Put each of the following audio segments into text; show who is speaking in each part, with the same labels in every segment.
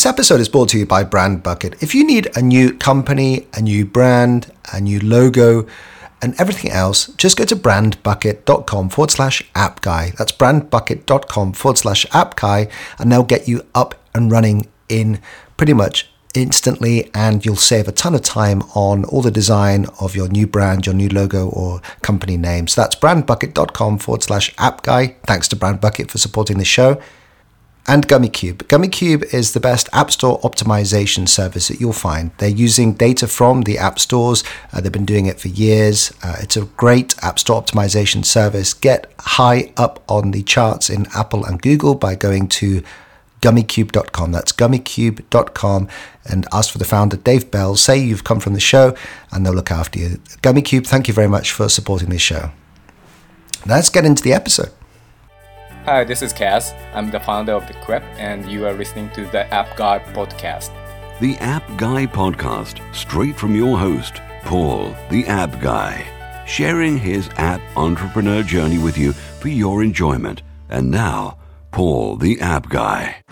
Speaker 1: This episode is brought to you by Brand Bucket. If you need a new company, a new brand, a new logo, and everything else, just go to brandbucket.com forward slash app guy. That's brandbucket.com forward slash app guy, and they'll get you up and running in pretty much instantly and you'll save a ton of time on all the design of your new brand, your new logo or company name. So that's brandbucket.com forward slash app guy. Thanks to Brandbucket for supporting the show. And GummyCube. GummyCube is the best App Store optimization service that you'll find. They're using data from the App Stores. Uh, they've been doing it for years. Uh, it's a great App Store optimization service. Get high up on the charts in Apple and Google by going to gummycube.com. That's gummycube.com and ask for the founder, Dave Bell. Say you've come from the show and they'll look after you. GummyCube, thank you very much for supporting this show. let's get into the episode.
Speaker 2: Hi, this is Cass. I'm the founder of the Quip, and you are listening to the App Guy podcast.
Speaker 3: The App Guy podcast, straight from your host, Paul, the App Guy, sharing his app entrepreneur journey with you for your enjoyment. And now, Paul, the app guy.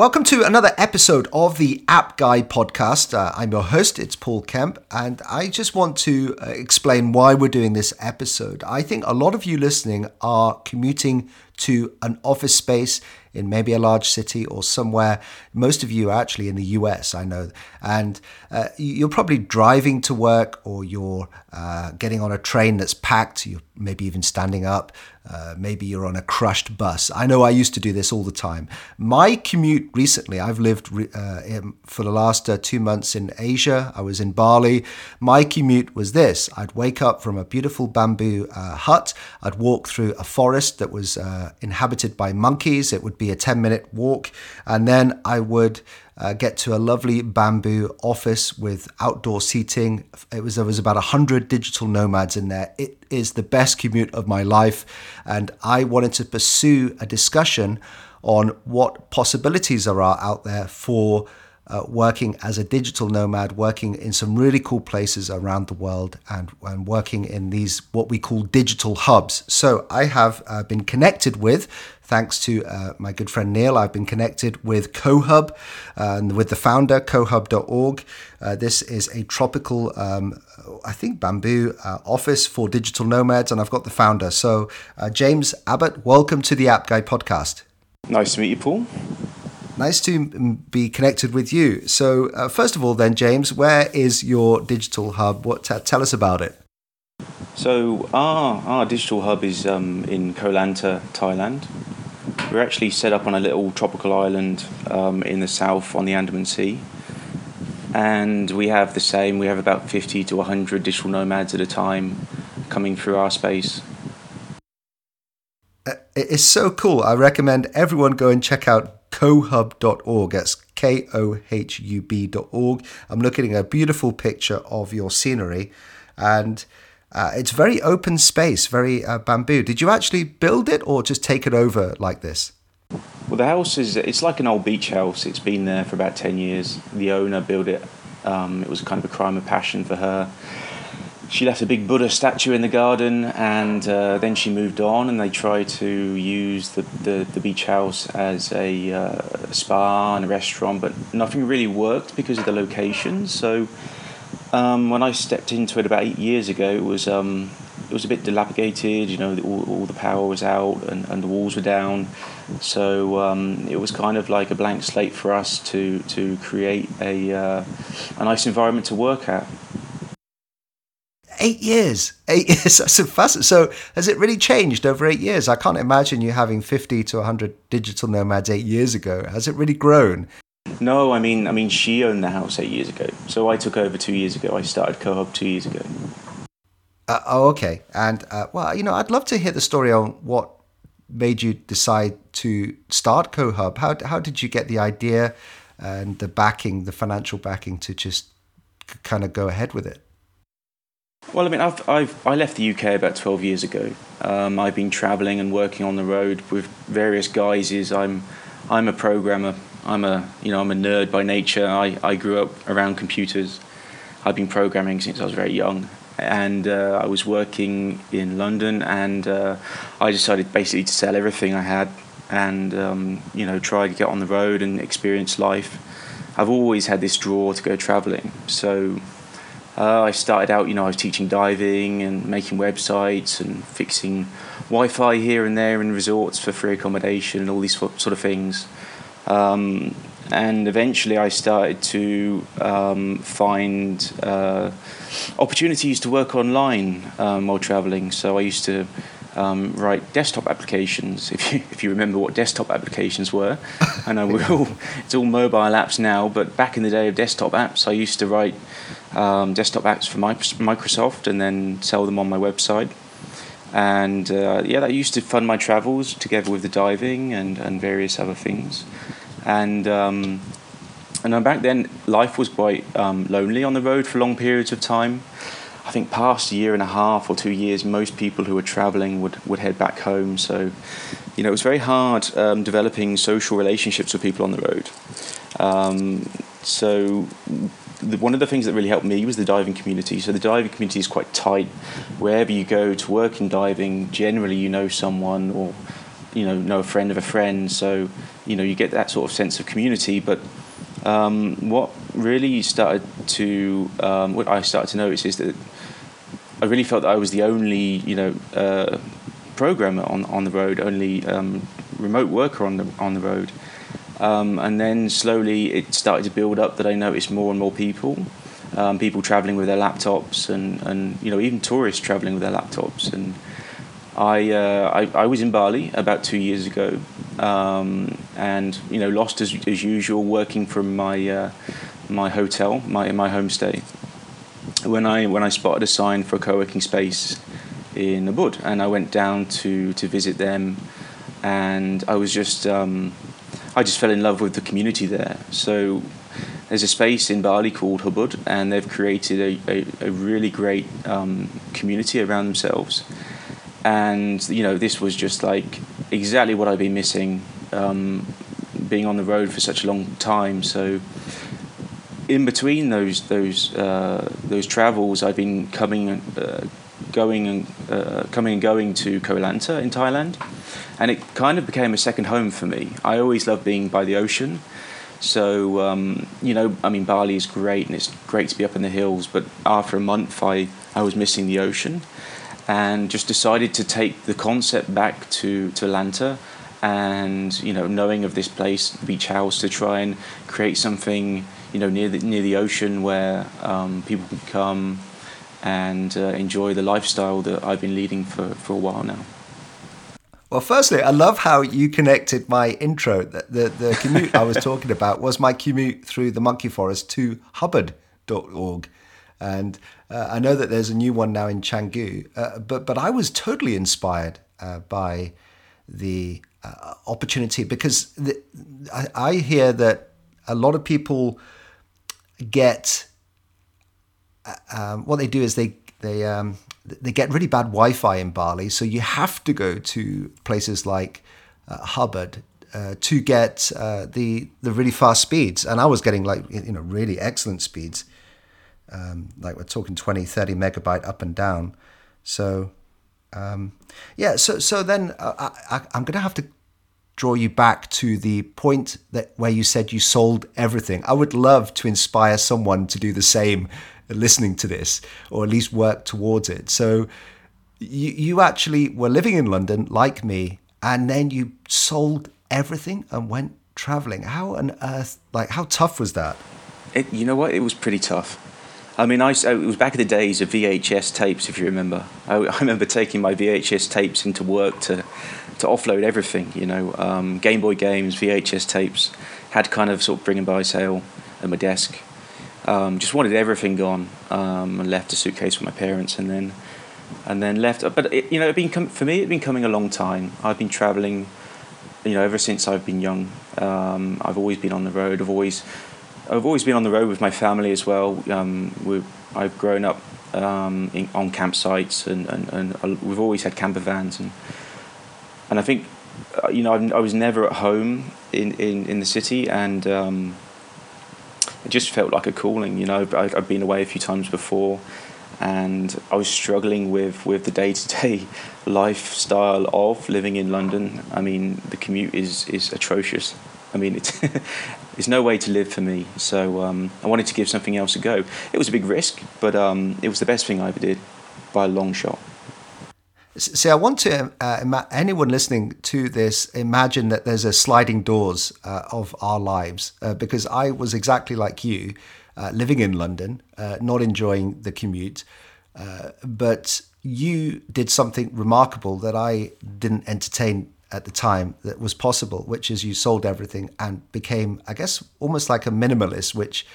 Speaker 1: Welcome to another episode of the App Guy podcast. Uh, I'm your host, it's Paul Kemp, and I just want to uh, explain why we're doing this episode. I think a lot of you listening are commuting to an office space in maybe a large city or somewhere. Most of you are actually in the US, I know. And uh, you're probably driving to work or you're uh, getting on a train that's packed. You're maybe even standing up. Uh, maybe you're on a crushed bus. I know I used to do this all the time. My commute recently, I've lived uh, in, for the last uh, two months in Asia. I was in Bali. My commute was this I'd wake up from a beautiful bamboo uh, hut, I'd walk through a forest that was inhabited by monkeys. It would be a 10 minute walk. And then I would uh, get to a lovely bamboo office with outdoor seating. It was there was about hundred digital nomads in there. It is the best commute of my life, and I wanted to pursue a discussion on what possibilities there are out there for uh, working as a digital nomad, working in some really cool places around the world, and, and working in these what we call digital hubs. So I have uh, been connected with, thanks to uh, my good friend Neil, I've been connected with CoHub uh, and with the founder, cohub.org. Uh, this is a tropical, um, I think, bamboo uh, office for digital nomads, and I've got the founder. So, James Abbott, welcome to the App Guy podcast.
Speaker 4: Nice to meet you, Paul.
Speaker 1: Nice to be connected with you. So, uh, first of all, then, James, where is your digital hub? What t- tell us about it?
Speaker 4: So, our our digital hub is um, in Koh Lanta, Thailand. We're actually set up on a little tropical island um, in the south on the Andaman Sea, and we have the same. We have about fifty to hundred digital nomads at a time coming through our space.
Speaker 1: Uh, it's so cool. I recommend everyone go and check out cohub.org. That's K O H U B.org. I'm looking at a beautiful picture of your scenery, and uh, it's very open space, very uh, bamboo. Did you actually build it or just take it over like this?
Speaker 4: Well, the house is it's like an old beach house. It's been there for about 10 years. The owner built it. Um, it was kind of a crime of passion for her she left a big Buddha statue in the garden, and uh, then she moved on. And they tried to use the, the, the beach house as a, uh, spa and a restaurant, but nothing really worked because of the location. So um, when I stepped into it about eight years ago, it was um, it was a bit dilapidated. You know, all, all the power was out and, and the walls were down. So um, it was kind of like a blank slate for us to to create a uh, a nice environment to work at
Speaker 1: eight years. Eight years. That's so fast. So has it really changed over eight years? I can't imagine you having 50 to 100 digital nomads eight years ago. Has it really grown?
Speaker 4: No, I mean, I mean, she owned the house eight years ago. So I took over two years ago. I started CoHub two years ago.
Speaker 1: Uh, oh, okay. And uh, well, you know, I'd love to hear the story on what made you decide to start CoHub. How how did you get the idea and the backing, the financial backing, to just kind of go ahead with it?
Speaker 4: Well, I mean, I've, I've I left the UK about twelve years ago. Um, I've been travelling and working on the road with various guises. I'm I'm a programmer. I'm a you know I'm a nerd by nature. I, I grew up around computers. I've been programming since I was very young, and uh, I was working in London, and uh, I decided basically to sell everything I had and um, you know try to get on the road and experience life. I've always had this draw to go traveling. So uh, I started out, you know, I was teaching diving and making websites and fixing Wi-Fi here and there in resorts for free accommodation and all these sort of things. Um, and eventually I started to um, find uh, opportunities to work online um, while traveling. So I used to um, write desktop applications. If you, if you remember what desktop applications were, I know it's all mobile apps now, but back in the day of desktop apps, I used to write um, desktop apps for Microsoft and then sell them on my website. And uh, yeah, that used to fund my travels together with the diving and, and various other things. And um, and back then, life was quite um, lonely on the road for long periods of time. I think past a year and a half or two years, most people who were traveling would, would head back home. So, you know, it was very hard um, developing social relationships with people on the road. Um, so, the, one of the things that really helped me was the diving community. So, the diving community is quite tight. Wherever you go to work in diving, generally you know someone or you know know a friend of a friend. So, you know, you get that sort of sense of community. But um, what really started to um, what I started to notice is that I really felt that I was the only, you know, uh, programmer on, on the road, only um, remote worker on the on the road. Um, and then slowly it started to build up that I noticed more and more people, um, people traveling with their laptops, and, and you know even tourists traveling with their laptops. And I, uh, I, I was in Bali about two years ago, um, and you know lost as, as usual, working from my uh, my hotel, my my homestay when I when I spotted a sign for a co-working space in Ubud, and I went down to to visit them, and I was just um, I just fell in love with the community there. So there's a space in Bali called Hubud, and they've created a, a, a really great um, community around themselves. And you know, this was just like exactly what I've been missing, um, being on the road for such a long time. So in between those those uh, those travels, I've been coming, uh, going and uh, coming and going to Koh Lanta in Thailand, and it kind of became a second home for me. I always loved being by the ocean, so um, you know, I mean, Bali is great and it's great to be up in the hills, but after a month, I I was missing the ocean, and just decided to take the concept back to to Lanta and you know knowing of this place beach house to try and create something you know, near the near the ocean where um, people can come and uh, enjoy the lifestyle that I've been leading for, for a while now.
Speaker 1: Well, firstly, I love how you connected my intro. The, the, the commute I was talking about was my commute through the monkey forest to Hubud.org. And uh, I know that there's a new one now in Canggu, uh, but, but I was totally inspired uh, by the uh, opportunity because the, I, I hear that a lot of people get uh, um, what they do is they they um, they get really bad Wi-Fi in Bali, so you have to go to places like uh, Hubud uh, to get uh, the the really fast speeds. And I was getting like you know really excellent speeds, um, like we're talking 20, 30 megabyte up and down. So um, yeah, so so then uh, I, I'm gonna have to draw you back to the point that where you said you sold everything. I would love to inspire someone to do the same listening to this or at least work towards it. So you you actually were living in London like me and then you sold everything and went traveling. How on earth like how tough was that?
Speaker 4: It, you know what? It was pretty tough. I mean, I, it was back in the days of VHS tapes, if you remember. I, I remember taking my VHS tapes into work to to offload everything. You know, um, Game Boy games, VHS tapes, had kind of sort of bring and buy sale at my desk. Um, just wanted everything gone um, and left a suitcase for my parents and then and then left. But it, you know, it been com- for me, it'd been coming a long time. I've been traveling, you know, ever since I've been young. Um, I've always been on the road. I've always I've always been on the road with my family as well. Um, I've grown up um, in, on campsites and, and, and we've always had camper vans and and I think uh, you know I, was never at home in, in, in the city, and um, just felt like a calling. You know, I, have been away a few times before, and I was struggling with, with the day to day lifestyle of living in London. I mean, the commute is, is atrocious. I mean, it's, it's no way to live for me. So um, I wanted to give something else a go. It was a big risk, but um, it was the best thing I ever did by a long shot.
Speaker 1: See, I want to uh, anyone listening to this imagine that there's a sliding doors uh, of our lives uh, because I was exactly like you, uh, living in London, uh, not enjoying the commute, uh, but you did something remarkable that I didn't entertain at the time that was possible, which is you sold everything and became, I guess, almost like a minimalist, which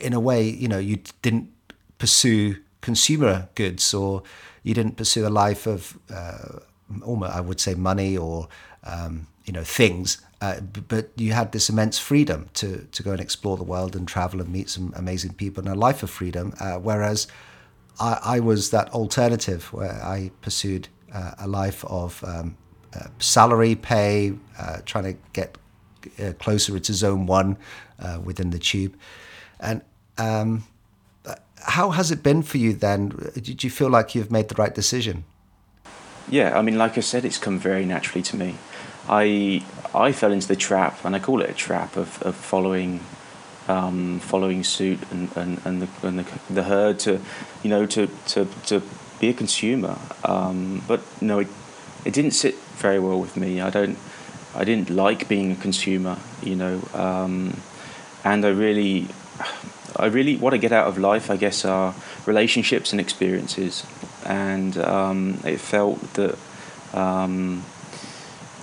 Speaker 1: in a way, you know, you didn't pursue consumer goods or you didn't pursue a life of, uh, almost, I would say, money or, um, you know, things. Uh, but you had this immense freedom to, to go and explore the world and travel and meet some amazing people and a life of freedom. Uh, whereas I, I, was that alternative where I pursued uh, a life of um, uh, salary pay, uh, trying to get closer to zone one within the tube. And um, how has it been for you then? Did you feel like you've made the right decision?
Speaker 4: Yeah, I mean, like I said, it's come very naturally to me. I I fell into the trap, and I call it a trap of, of following um, following suit and, and, and, the, and the, the herd to, you know, to, to, to be a consumer. Um, but no, it, it didn't sit very well with me. I don't, I didn't like being a consumer, you know, um, and I really, I really, what I get out of life, I guess, are relationships and experiences, and um, it felt that um,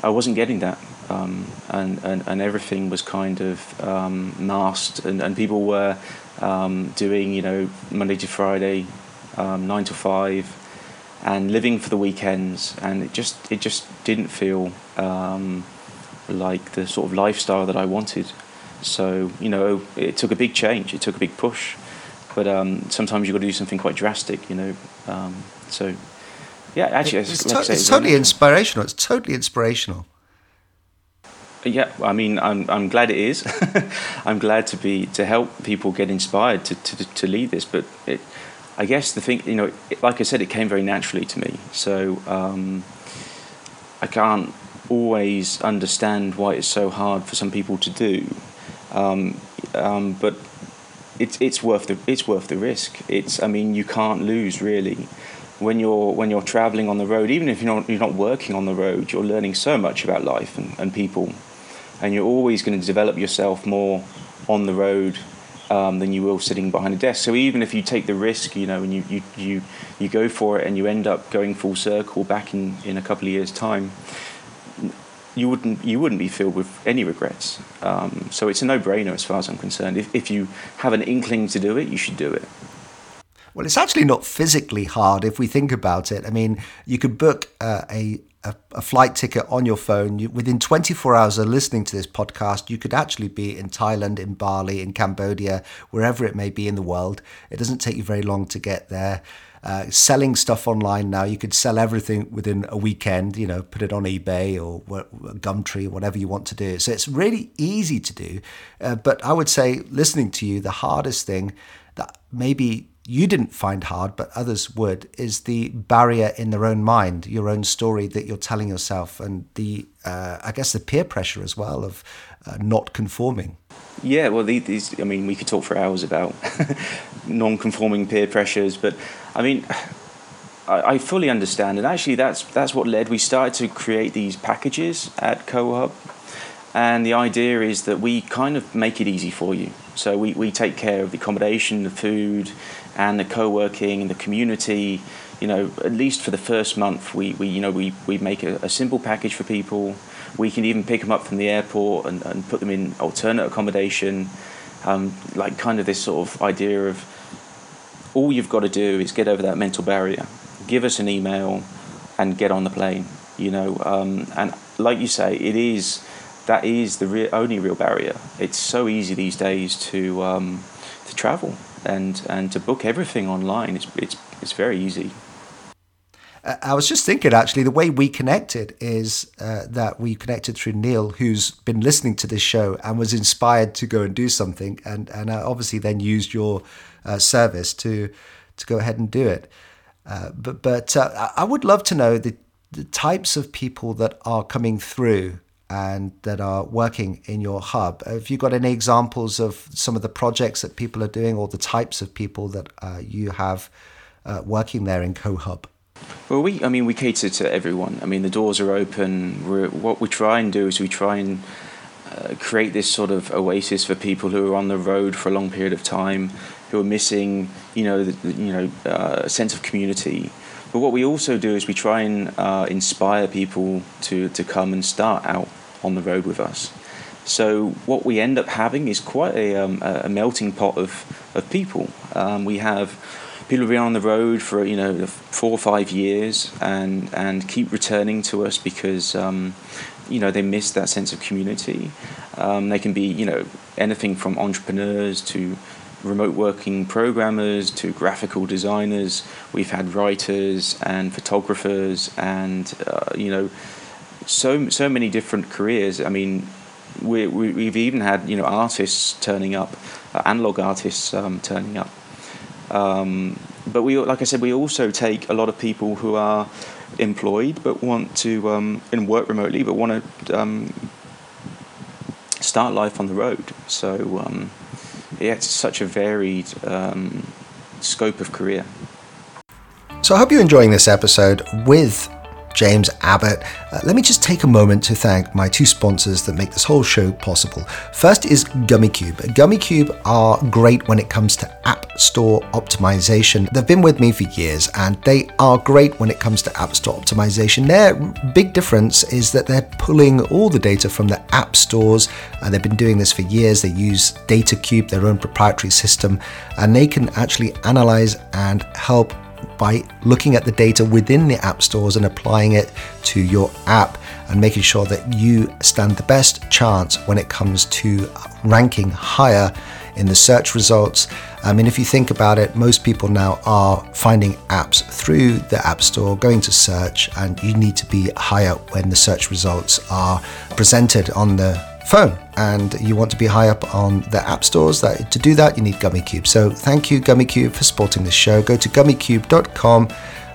Speaker 4: I wasn't getting that. Um, and, and, and everything was kind of um, masked, and, and people were doing, you know, Monday to Friday, nine to five, and living for the weekends, and it just it just didn't feel um, like the sort of lifestyle that I wanted. So you know, it took a big change. It took a big push, but um, sometimes you've got to do something quite drastic. You know, um, so yeah, actually,
Speaker 1: it's, to- say, it's totally inspirational. It's totally inspirational.
Speaker 4: Yeah, I mean, I'm I'm glad it is. I'm glad to be to help people get inspired to to, to lead this, but it I guess the thing, you know, like I said, it came very naturally to me. So um, I can't always understand why it's so hard for some people to do. Um, um, but it's it's worth the it's worth the risk. It's I mean you can't lose really when you're when you're traveling on the road. Even if you're not you're not working on the road, you're learning so much about life and, and people, and you're always going to develop yourself more on the road um, than you will sitting behind a desk. So even if you take the risk, you know, and you, you, you, you go for it and you end up going full circle back in, in a couple of years' time, you wouldn't you wouldn't be filled with any regrets. Um, so it's a no-brainer as far as I'm concerned. If, if you have an inkling to do it, you should do it.
Speaker 1: Well, it's actually not physically hard if we think about it. I mean, you could book uh, a a, a, flight ticket on your phone. You, within 24 hours of listening to this podcast, you could actually be in Thailand, in Bali, in Cambodia, wherever it may be in the world. It doesn't take you very long to get there. Uh, selling stuff online now, you could sell everything within a weekend, you know, put it on eBay or Gumtree, whatever you want to do. So it's really easy to do. Uh, but I would say, listening to you, the hardest thing that maybe you didn't find hard, but others would, is the barrier in their own mind, your own story that you're telling yourself, and the, uh, I guess, the peer pressure as well of uh, not conforming.
Speaker 4: Yeah, well, these, I mean, we could talk for hours about non conforming peer pressures, but I mean, I, I fully understand, and actually, that's, that's what led. We started to create these packages at CoHub, and the idea is that we kind of make it easy for you. So we, we take care of the accommodation, the food, and the co-working and the community you know at least for the first month we, we you know we, we make a, a simple package for people. We can even pick them up from the airport and, and put them in alternate accommodation. Um, like kind of this sort of idea of all you've got to do is get over that mental barrier. Give us an email and get on the plane you know? Um, and like you say it is that is the re- only real barrier. It's so easy these days to um, to travel and and to book everything online it's it's it's very easy.
Speaker 1: I was just thinking, actually, the way we connected is uh, that we connected through Neil, who's been listening to this show and was inspired to go and do something, and and I obviously then used your uh, service to to go ahead and do it. Uh, but but uh, I would love to know the, the types of people that are coming through and that are working in your hub. Have you got any examples of some of the projects that people are doing or the types of people that uh, you have uh, working there in CoHub?
Speaker 4: Well, we, I mean, we cater to everyone. I mean, the doors are open. We're, what we try and do is we try and uh, create this sort of oasis for people who are on the road for a long period of time, who are missing, you know, the, you know, uh, a sense of community. But what we also do is we try and uh, inspire people to, to come and start out on the road with us. So what we end up having is quite a, um, a melting pot of, of people. Um, we have people who've been on the road for you know four or five years and and keep returning to us because um, you know they miss that sense of community. Um, they can be you know anything from entrepreneurs to remote working programmers to graphical designers. We've had writers and photographers and uh, you know so so many different careers. I mean, we, we have even had you know artists turning up, uh, analog artists um, turning up. Um, but we, like I said, we also take a lot of people who are employed but want to um, and work remotely, but want to um, start life on the road. So um, yeah, it's such a varied um, scope of career.
Speaker 1: So I hope you're enjoying this episode with James Abbott. Uh, let me just take a moment to thank my two sponsors that make this whole show possible. First is Gummy Cube. Gummy Cube are great when it comes to App Store optimization. They've been with me for years and they are great when it comes to App Store optimization. Their big difference is that they're pulling all the data from the app stores and they've been doing this for years. They use DataCube, their own proprietary system, and they can actually analyze and help by looking at the data within the app stores and applying it to your app and making sure that you stand the best chance when it comes to ranking higher in the search results. I mean, if you think about it, most people now are finding apps through the App Store, going to search, and you need to be higher when the search results are presented on the phone. And you want to be high up on the app stores that to do that you need gummycube so thank you gummycube for supporting this show. Go to gummycube.com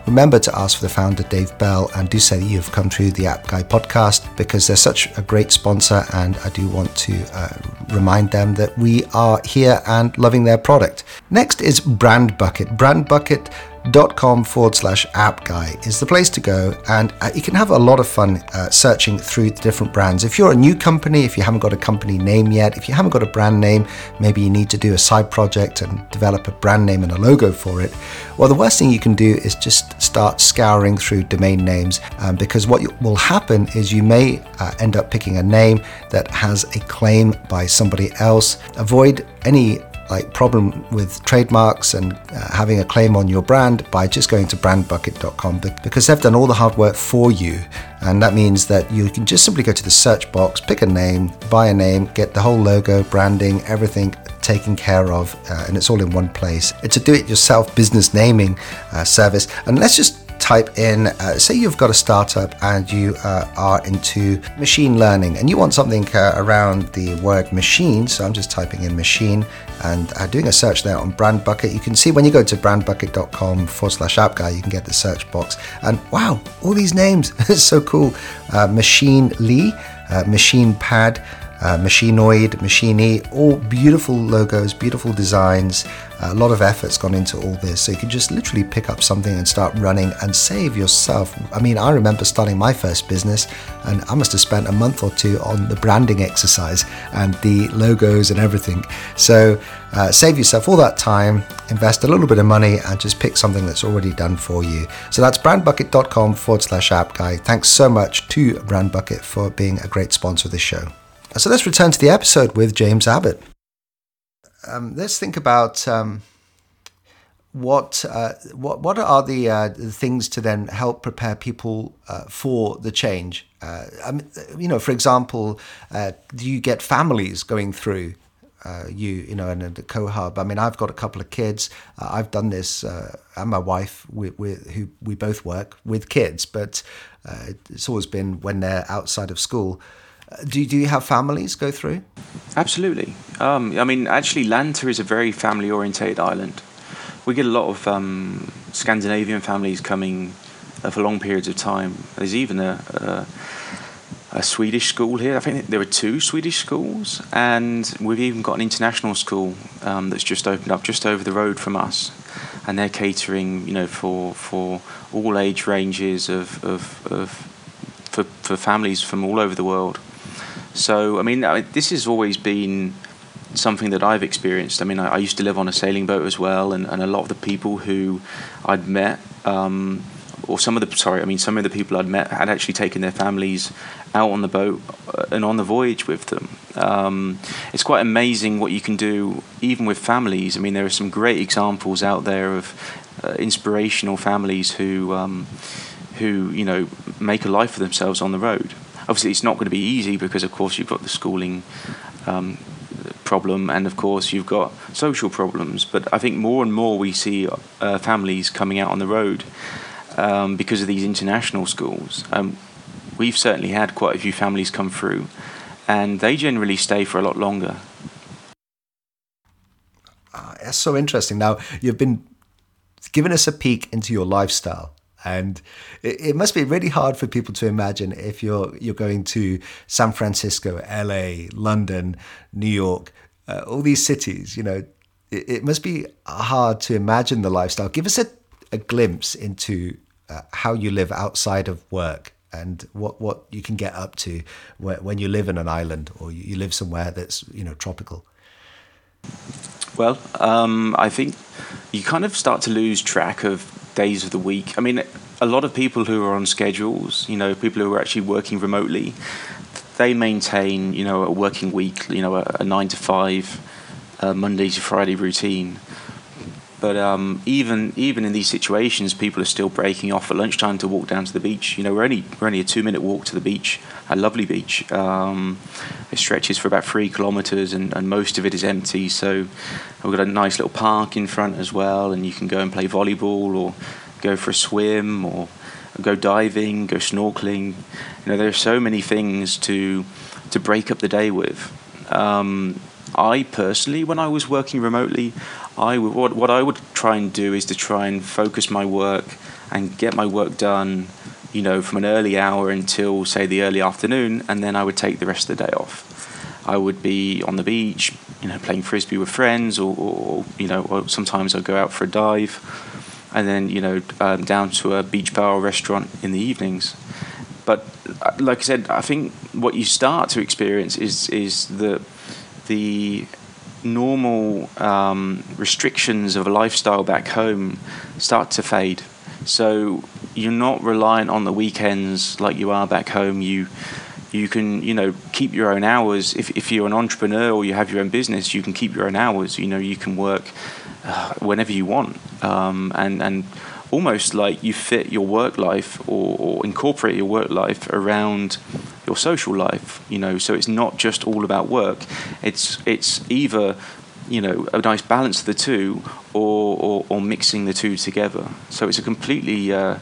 Speaker 1: remember to ask for the founder dave bell and do say that you've come through the app guy podcast because they're such a great sponsor and i do want to uh, remind them that we are here and loving their product. Next is brand bucket. Brand bucket dot com forward slash app guy is the place to go and uh, you can have a lot of fun uh, searching through the different brands. If you're a new company if you haven't got a company name yet if you haven't got a brand name maybe you need to do a side project and develop a brand name and a logo for it. Well the worst thing you can do is just start scouring through domain names um, because what will happen is you may uh, end up picking a name that has a claim by somebody else. Avoid any like problem with trademarks and uh, having a claim on your brand by just going to brandbucket.com because they've done all the hard work for you. And that means that you can just simply go to the search box pick a name buy a name get the whole logo branding everything taken care of uh, and it's all in one place. It's a do-it-yourself business naming uh, service. And let's just type in, uh, say you've got a startup and you uh, are into machine learning and you want something uh, around the word machine. So I'm just typing in machine and uh, doing a search there on Brand Bucket. You can see when you go to brandbucket.com forward slash app guy, you can get the search box. And wow, all these names, it's so cool. Uh, machine Lee, uh, Machine Pad. Uh, Machinoid, Machiney, all beautiful logos, beautiful designs. A lot of effort's gone into all this. So you can just literally pick up something and start running and save yourself. I mean, I remember starting my first business and I must have spent a month or two on the branding exercise and the logos and everything. So uh, save yourself all that time, invest a little bit of money, and just pick something that's already done for you. So that's brandbucket.com forward slash app guy. Thanks so much to Brandbucket for being a great sponsor of this show. So let's return to the episode with James Abbott. Um, let's think about um, what uh, what what are the, uh, the, things to then help prepare people uh, for the change. Uh, I mean, you know, for example, uh, do you get families going through? Uh, you you know, and the co-hub. I mean, I've got a couple of kids. I've done this, and my wife, we, we, who we both work with kids, but it's always been when they're outside of school. Do, do you have families go through?
Speaker 4: Absolutely. Um, I mean, actually, Lanta is a very family orientated island. we get a lot of um, Scandinavian families coming uh, for long periods of time. There's even a, a, a Swedish school here. I think there are two Swedish schools, and we've even got an international school um, that's just opened up just over the road from us, and they're catering, you know, for for all age ranges of of, of for for families from all over the world. So I mean, this has always been something that I've experienced. I mean, I, I, used to live on a sailing boat as well, and, and a lot of the people who I'd met, um, or some of the sorry, I mean, some of the people I'd met had actually taken their families out on the boat uh, and on the voyage with them. Um, it's quite amazing what you can do, even with families. I mean, there are some great examples out there of uh, inspirational families who, um, who you know, make a life for themselves on the road. Obviously, it's not going to be easy because, of course, you've got the schooling um, problem, and of course you've got social problems. But I think more and more we see uh, families coming out on the road um, because of these international schools. Um, we've certainly had quite a few families come through, and they generally stay for a lot longer.
Speaker 1: Uh, that's so interesting. Now you've been giving us a peek into your lifestyle and it, it, must be really hard for people to imagine if you're you're going to San Francisco, LA, London, New York, uh, all these cities. You know, it, it, must be hard to imagine the lifestyle. Give us a, a glimpse into uh, how you live outside of work and what what you can get up to when you live in an island or you live somewhere that's you know tropical.
Speaker 4: Well, um, I think you kind of start to lose track of days of the week. I mean, a lot of people who are on schedules, you know, people who are actually working remotely, they maintain, you know, a working week, you know, a, a nine to five, uh, Monday to Friday routine. But um, even even in these situations, people are still breaking off at lunchtime to walk down to the beach. You know, we're only we're only a two minute walk to the beach, a lovely beach. Um, it stretches for about three kilometres, and, and most of it is empty. So we've got a nice little park in front as well, and you can go and play volleyball or go for a swim or go diving, go snorkeling. You know, there are so many things to to break up the day with. Um, I personally, when I was working remotely, I what, what I would try and do is to try and focus my work and get my work done, you know, from an early hour until say the early afternoon, and then I would take the rest of the day off. I would be on the beach, you know, playing frisbee with friends, or, or you know, or sometimes I'd go out for a dive, and then you know, um, down to a beach bar or restaurant in the evenings. But uh, like I said, I think what you start to experience is is the the normal um, restrictions of a lifestyle back home start to fade. So you're not reliant on the weekends like you are back home. You you can you know keep your own hours. If if you're an entrepreneur or you have your own business, you can keep your own hours. You know you can work uh, whenever you want, um, and and almost like you fit your work life or, or incorporate your work life around your social life you know? So it's not just all about work. It's it's either you know a nice balance of the two or or, or mixing the two together. So it's a completely uh,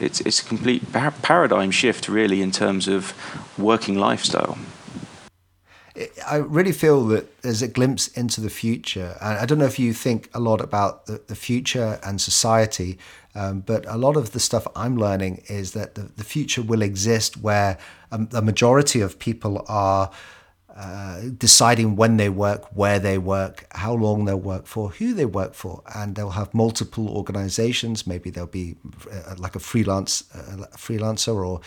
Speaker 4: it's it's a complete par- paradigm shift really in terms of working lifestyle.
Speaker 1: I really feel that there's a glimpse into the future. I don't know if you think a lot about the, the future and society, um, but a lot of the stuff I'm learning is that the, the future will exist where um, the majority of people are uh, deciding when they work, where they work, how long they'll work for, who they work for, and they'll have multiple organizations. Maybe they'll be uh, like a freelance uh, freelancer or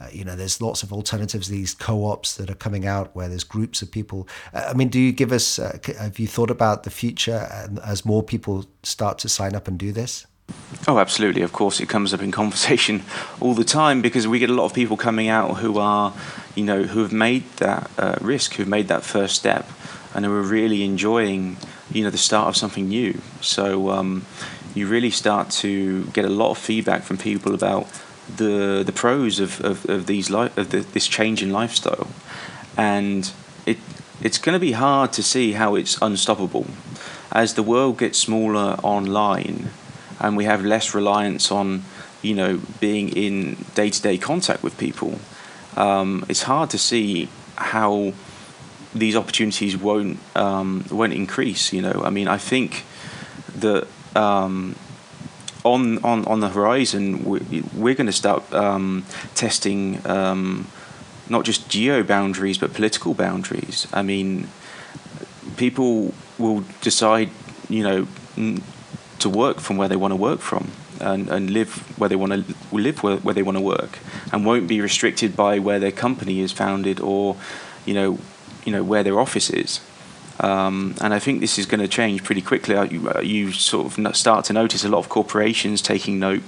Speaker 1: uh, you know, there's lots of alternatives. These co-ops that are coming out where there's groups of people. Uh, I mean, do you give us? Uh, have you thought about the future as more people start to sign up and do this?
Speaker 4: Oh, absolutely. Of course, it comes up in conversation all the time because we get a lot of people coming out who are, you know, who have made that uh, risk, who've made that first step, and who are really enjoying, you know, the start of something new. So um, you really start to get a lot of feedback from people about the the pros of, of, of these li- of the, this change in lifestyle, and it it's going to be hard to see how it's unstoppable, as the world gets smaller online, and we have less reliance on you know being in day to day contact with people. Um, it's hard to see how these opportunities won't um, won't increase. You know, I mean, I think that um, on, on, on the horizon, we, we're going to start um, testing um, not just geo boundaries but political boundaries. I mean, people will decide, you know, to work from where they want to work from and, and live where they want to live where, where they want to work and won't be restricted by where their company is founded or, you know, you know where their office is. Um, and I think this is going to change pretty quickly. Uh, you, uh, you sort of start to notice a lot of corporations taking note,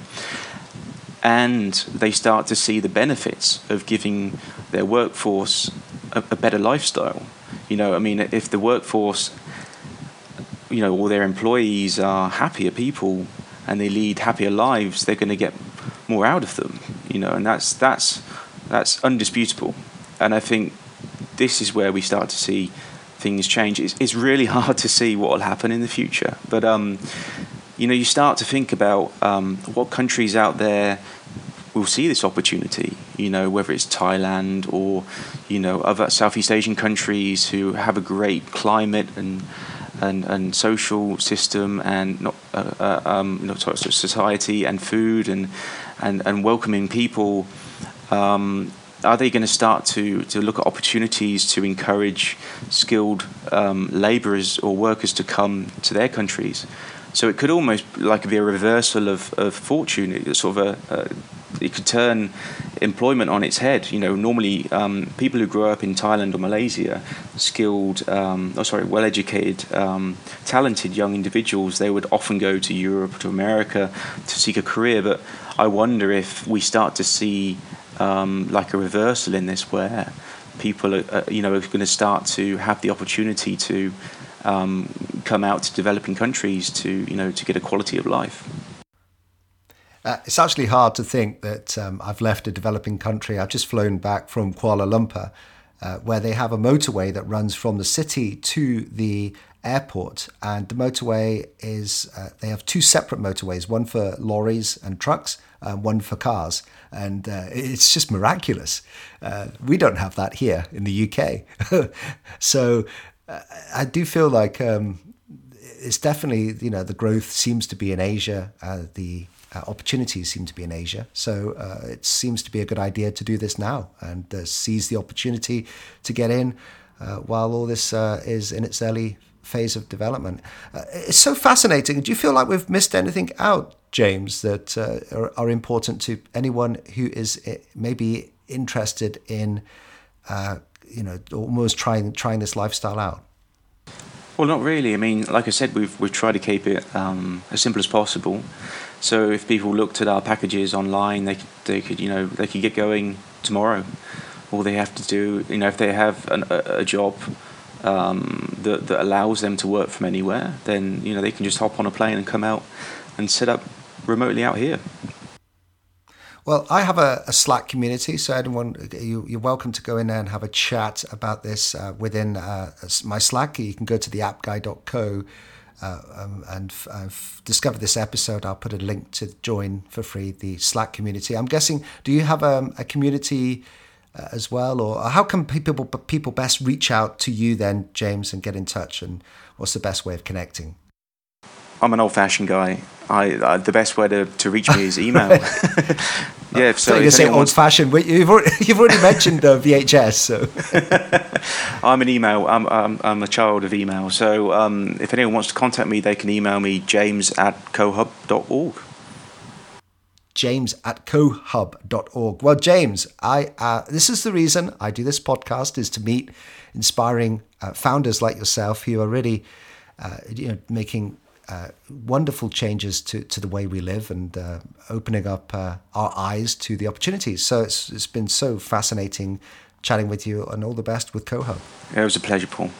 Speaker 4: and they start to see the benefits of giving their workforce a, a better lifestyle. You know, I mean, if the workforce, you know, all their employees are happier people and they lead happier lives, they're going to get more out of them. You know, and that's that's that's undisputable. And I think this is where we start to see things change. It's, it's really hard to see what will happen in the future. But um, you know, you start to think about um, what countries out there will see this opportunity. You know, whether it's Thailand or you know other Southeast Asian countries who have a great climate and and, and social system and not uh, uh, um, not society and food and and, and welcoming people. Um, are they going to start to, to look at opportunities to encourage skilled um, labourers or workers to come to their countries? So it could almost like be a reversal of, of fortune. Sort of a, a it could turn employment on its head. You know, normally um, people who grow up in Thailand or Malaysia, skilled, um, oh sorry, well-educated, um, talented young individuals, they would often go to Europe to America to seek a career. But I wonder if we start to see um, like a reversal in this where people are, uh, you know are going to start to have the opportunity to um, come out to developing countries to you know to get a quality of life.
Speaker 1: Uh, it's actually hard to think that um, I've left a developing country. I've just flown back from Kuala Lumpur, uh, where they have a motorway that runs from the city to the airport. And the motorway is, uh, they have two separate motorways, one for lorries and trucks, uh, one for cars. And uh, it's just miraculous. Uh, we don't have that here in the UK. so uh, I do feel like um, it's definitely, you know, the growth seems to be in Asia. The uh, opportunities seem to be in Asia. So uh, it seems to be a good idea to do this now and uh, seize the opportunity to get in uh, while all this is in its early phase of development. it's so fascinating. Do you feel like we've missed anything out James, that uh, are, are, important to anyone who is maybe interested in, uh, you know, almost trying trying this lifestyle out?
Speaker 4: Well, not really. I mean, like I said, we've we've tried to keep it um, as simple as possible. So if people looked at our packages online, they could, they could you know they could get going tomorrow. All they have to do, you know, if they have an, a, a, job um, that that allows them to work from anywhere, then you know they can just hop on a plane and come out and set up remotely out here?
Speaker 1: Well, I have a, a Slack community, so anyone you, are welcome to go in there and have a chat about this uh, within uh, my Slack. You can go to the appguy.co uh, um, and uh, f- discover this episode. I'll put a link to join for free the Slack community. I'm guessing, do you have um, a community uh, as well, or how can people people best reach out to you then, James, and get in touch? And what's the best way of connecting?
Speaker 4: I'm an old-fashioned guy. I, uh, the best way to, to reach me is email.
Speaker 1: yeah, so, so you say old-fashioned. You've already, you've already mentioned uh, VHS,
Speaker 4: so I'm an email. I'm, I'm, I'm a child of email. So um, if anyone wants to contact me, they can email me james at cohub.org.
Speaker 1: James at cohub.org. Well, James, I uh, this is the reason I do this podcast is to meet inspiring uh, founders like yourself who are really, uh, you know, making uh, wonderful changes to, to the way we live and uh, opening up uh, our eyes to the opportunities. So it's, it's been so fascinating chatting with you and all the best with.
Speaker 4: Yeah, it was a pleasure, Paul.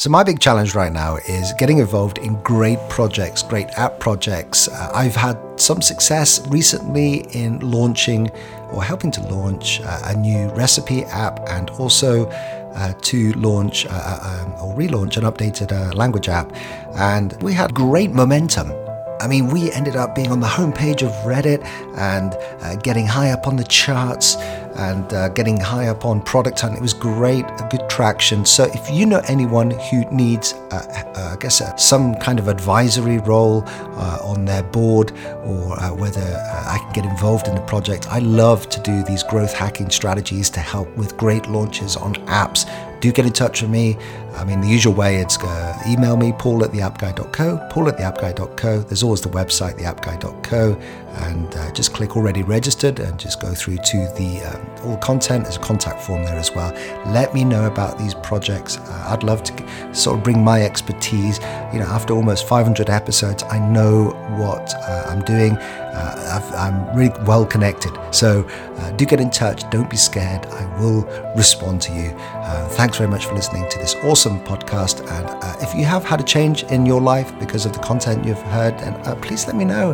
Speaker 1: So, my big challenge right now is getting involved in great projects, great app projects. Uh, I've had some success recently in launching or helping to launch uh, a new recipe app and also uh, to launch uh, uh, um, or relaunch an updated uh, language app. And we had great momentum. I mean, we ended up being on the homepage of Reddit and uh, getting high up on the charts. And uh, getting high up on Product Hunt. It was great, good traction. So if you know anyone who needs, uh, uh, I guess, uh, some kind of advisory role uh, on their board or uh, whether I can get involved in the project, I love to do these growth hacking strategies to help with great launches on apps do get in touch with me. I mean, the usual way it's uh, email me, paul at theappguy.co, paul at theappguy.co. There's always the website, theappguy.co, and uh, just click already registered and just go through to the um, all content. There's a contact form there as well. Let me know about these projects. Uh, I'd love to sort of bring my expertise. You know, after almost 500 episodes, I know what uh, I'm doing. Uh, i am really well connected. So uh, do get in touch. Don't be scared. I will respond to you. Uh, thanks very much for listening to this awesome podcast. And uh, if you have had a change in your life because of the content you've heard, and uh, please let me know.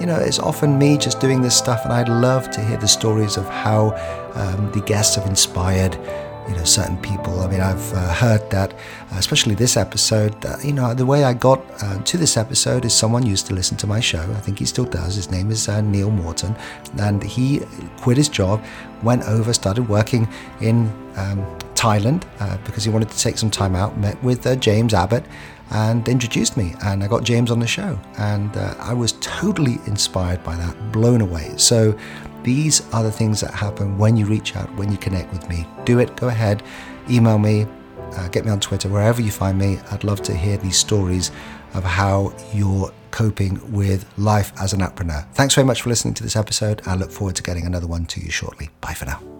Speaker 1: You know, it's often me just doing this stuff, and I'd love to hear the stories of how um, the guests have inspired you know certain people. I mean, I've uh, heard that, uh, especially this episode. Uh, you know, the way I got uh, to this episode is someone used to listen to my show. I think he still does. His name is uh, Neil Morton, and he quit his job, went over, started working in um, Thailand uh, because he wanted to take some time out. Met with James Abbott and introduced me and I got James on the show and I was totally inspired by that blown away so these are the things that happen when you reach out, when you connect with me. Do it, go ahead, email me, uh, get me on Twitter, wherever you find me. I'd love to hear these stories of how you're coping with life as an entrepreneur. Thanks very much for listening to this episode. I look forward to getting another one to you shortly. Bye for now.